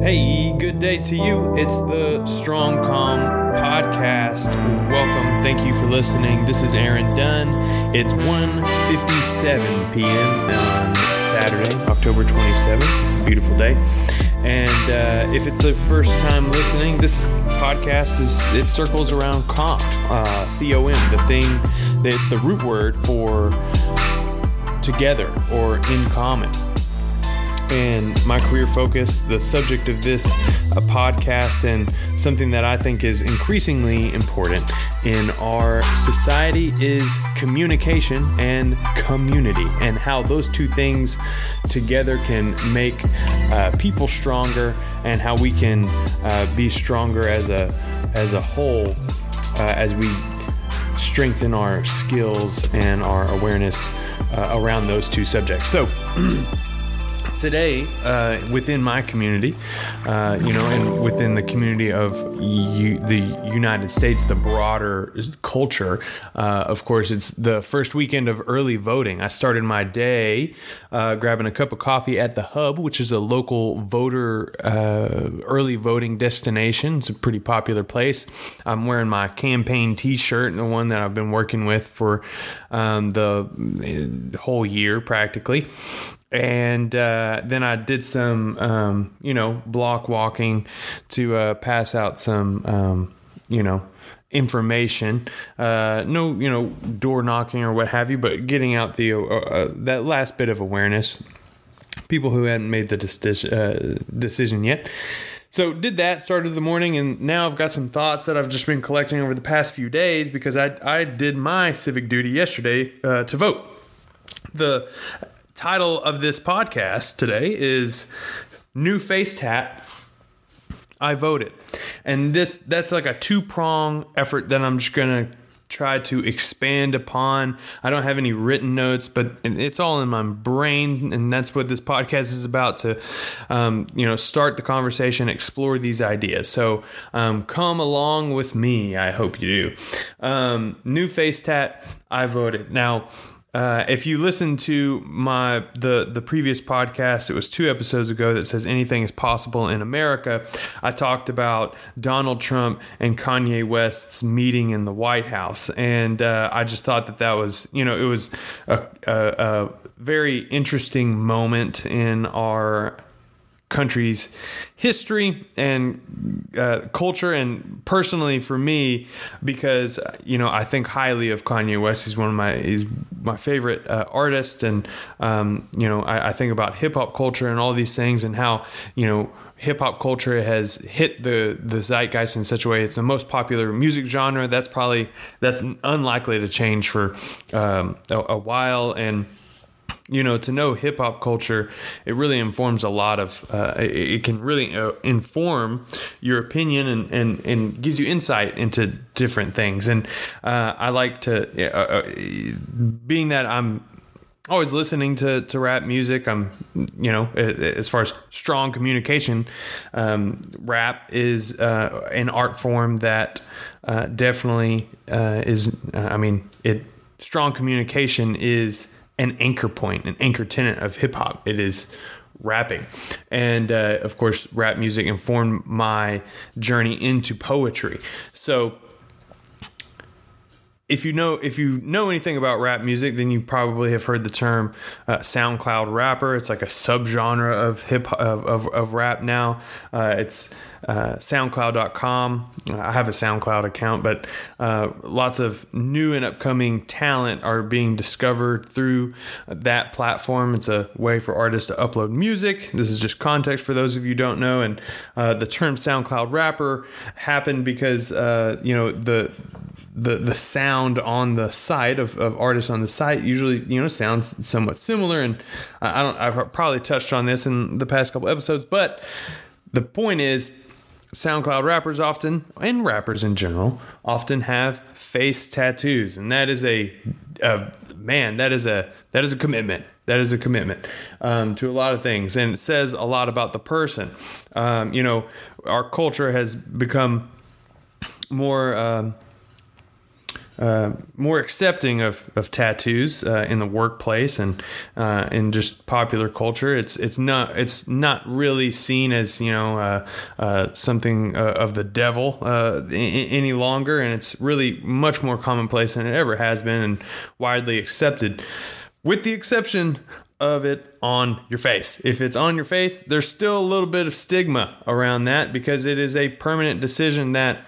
Hey, good day to you. It's the Strong Com podcast. Welcome. Thank you for listening. This is Aaron Dunn. It's 1:57 p.m. on Saturday, October 27th. It's a beautiful day. And uh, if it's the first time listening, this podcast is it circles around calm, uh, C O M, the thing that's the root word for together or in common and my career focus, the subject of this podcast, and something that I think is increasingly important in our society is communication and community, and how those two things together can make uh, people stronger, and how we can uh, be stronger as a as a whole uh, as we strengthen our skills and our awareness uh, around those two subjects. So. today uh, within my community, uh, you know, and within the community of U- the United States, the broader culture, uh, of course, it's the first weekend of early voting. I started my day uh, grabbing a cup of coffee at the Hub, which is a local voter uh, early voting destination. It's a pretty popular place. I'm wearing my campaign T-shirt, the one that I've been working with for um, the whole year practically and uh, then I did some, um, you know, block walking to uh, pass out some, um, you know, information. Uh, no, you know, door knocking or what have you, but getting out the uh, uh, that last bit of awareness. People who hadn't made the decision, uh, decision yet. So did that, started the morning, and now I've got some thoughts that I've just been collecting over the past few days because I I did my civic duty yesterday to vote. The title of this podcast today is New Face Tat. I voted. And this that's like a two-prong effort that I'm just going to try to expand upon. I don't have any written notes, but it's all in my brain, and that's what this podcast is about to, um, you know, start the conversation, explore these ideas. So um, come along with me. I hope you do. Um, new face tat. I voted now. Uh, if you listen to my the the previous podcast, it was two episodes ago that says anything is possible in America. I talked about Donald Trump and Kanye West's meeting in the White House, and uh, I just thought that that was you know it was a, a, a very interesting moment in our country's history and uh, culture and personally for me because you know I think highly of Kanye West he's one of my he's my favorite uh, artist. And um, you know I, I think about hip hop culture and all these things and how you know hip hop culture has hit the the zeitgeist in such a way it's the most popular music genre. That's probably that's unlikely to change for um, a, a while. And you know, to know hip hop culture, it really informs a lot of, uh, it, can really uh, inform your opinion and, and, and gives you insight into different things. And uh, I like to, uh, uh, being that I'm always listening to, to rap music, I'm, you know, as far as strong communication, um, rap is uh, an art form that definitely is, I mean, it, strong communication is, an anchor point, an anchor tenant of hip hop. It is rapping. And uh, of course, rap music informed my journey into poetry. So, if you know if you know anything about rap music, then you probably have heard the term uh, SoundCloud rapper. It's like a subgenre of hip of, of, of rap now. Uh, it's uh, SoundCloud.com. I have a SoundCloud account, but uh, lots of new and upcoming talent are being discovered through that platform. It's a way for artists to upload music. This is just context for those of you don't know. And uh, the term SoundCloud rapper happened because uh, you know the the the sound on the site of, of artists on the site usually you know sounds somewhat similar and I don't I've probably touched on this in the past couple episodes but the point is SoundCloud rappers often, and rappers in general, often have face tattoos, and that is a, a man. That is a that is a commitment. That is a commitment um, to a lot of things, and it says a lot about the person. Um, you know, our culture has become more. Um, uh, more accepting of, of tattoos uh, in the workplace and uh, in just popular culture. It's it's not it's not really seen as you know uh, uh, something uh, of the devil any longer, and it's really much more commonplace than it ever has been and widely accepted, with the exception of it on your face. If it's on your face, there's still a little bit of stigma around that because it is a permanent decision that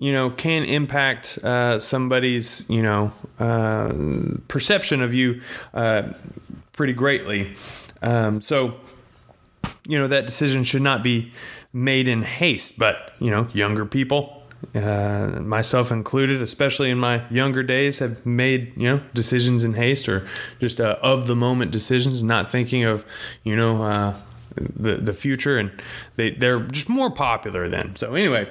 you know can impact uh, somebody's you know uh, perception of you uh, pretty greatly. Um, so you know that decision should not be made in haste, but you know younger people uh, myself included, especially in my younger days, have made you know decisions in haste or just uh, of the moment decisions, not thinking of you know uh, the the future, and they they're just more popular then. So anyway,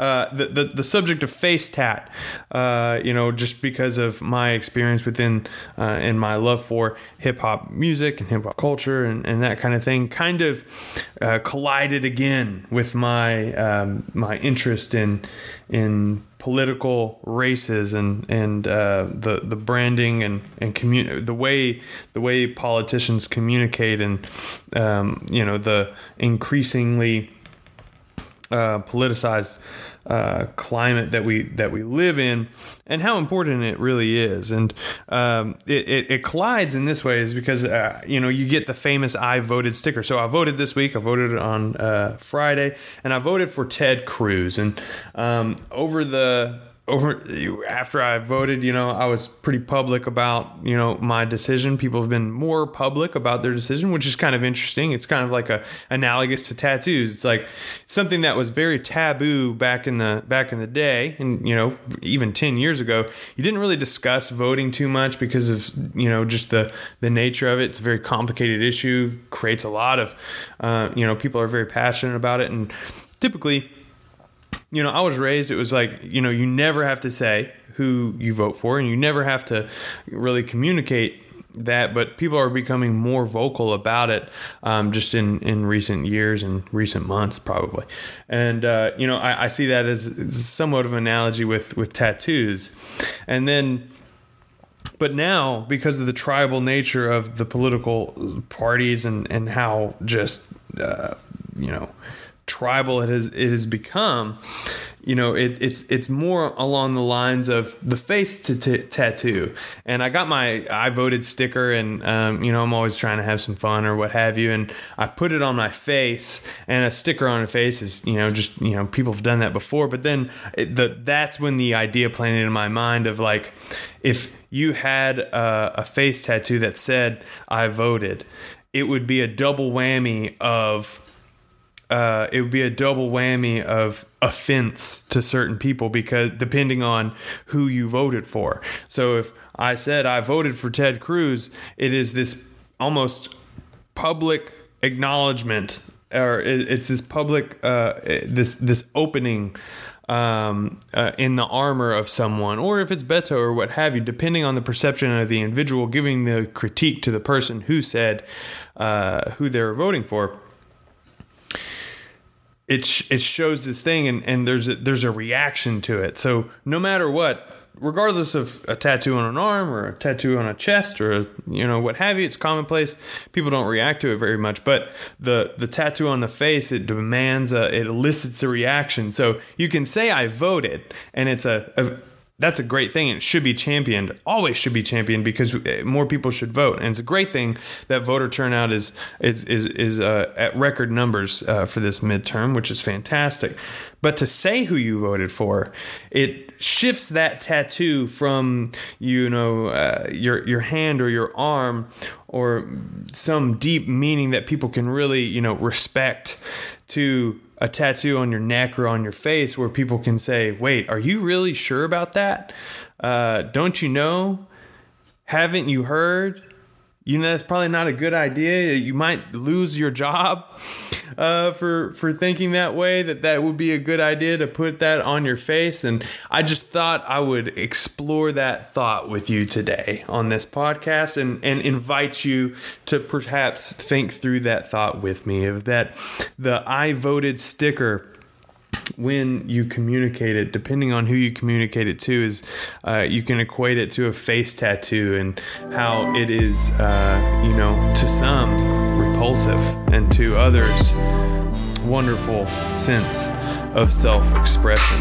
uh, the, the, the subject of face tat, uh, you know, just because of my experience within uh, and my love for hip hop music and hip hop culture and, and that kind of thing, kind of uh, collided again with my um, my interest in in political races and and uh, the the branding and and commun- the way the way politicians communicate and um, you know the increasingly uh, politicized uh, climate that we that we live in, and how important it really is. And um, it, it, it, collides in this way is because uh, you know you get the famous "I voted" sticker. So I voted this week. I voted on uh, Friday, and I voted for Ted Cruz. And um, over the over after I voted, you know, I was pretty public about, you know, my decision. People have been more public about their decision, which is kind of interesting. It's kind of like a analogous to tattoos. It's like something that was very taboo back in the back in the day and, you know, even 10 years ago. You didn't really discuss voting too much because of, you know, just the the nature of it. It's a very complicated issue, creates a lot of uh, you know, people are very passionate about it and typically you know, I was raised, it was like, you know, you never have to say who you vote for and you never have to really communicate that, but people are becoming more vocal about it um, just in, in recent years and recent months, probably. And, uh, you know, I, I, see that as somewhat of an analogy with, with tattoos. And then, but now, because of the tribal nature of the political parties and, and how just, uh, you know, tribal it has it has become you know it, it's it's more along the lines of the face to t- tattoo. And i got my i voted sticker and um, you know i'm always trying to have some fun or what have you. And i put it on my face and a sticker on a face is you know just you know people have done that before. But then it, the that's when the idea planted in my mind of like if you had a, a face tattoo that said i voted it would be a double whammy of uh, it would be a double whammy of offense to certain people because depending on who you voted for. So if I said I voted for Ted Cruz, it is this almost public acknowledgement, or it's this public uh, this this opening. Um, uh, in the armor of someone, or if it's Beto or what have you, depending on the perception of the individual, giving the critique to the person who said uh, who they're voting for it sh- it shows this thing and and there's a, there's a reaction to it. So no matter what, regardless of a tattoo on an arm or a tattoo on a chest or a, you know what have you, it's commonplace. People don't react to it very much, but the the tattoo on the face it demands a it elicits a reaction. So you can say I voted, and it's a, a that's a great thing. And it should be championed. Always should be championed because eh, more people should vote. And it's a great thing that voter turnout is is is, is uh, at record numbers uh, for this midterm, which is fantastic. But to say who you voted for, it shifts that tattoo from you know uh, your your hand or your arm or some deep meaning that people can really you know respect to a tattoo on your neck or on your face where people can say, wait, are you really sure about that? Uh, don't you know? Haven't you heard? You know that's probably not a good idea. You might lose your job uh, for for thinking that way. That that would be a good idea to put that on your face. And I just thought I would explore that thought with you today on this podcast, and and invite you to perhaps think through that thought with me. Of that, the I voted sticker when you communicate it, depending on who you communicate it to, is uh, you can equate it to a face tattoo and how it is, uh, you know, to some repulsive and to others wonderful sense of self expression.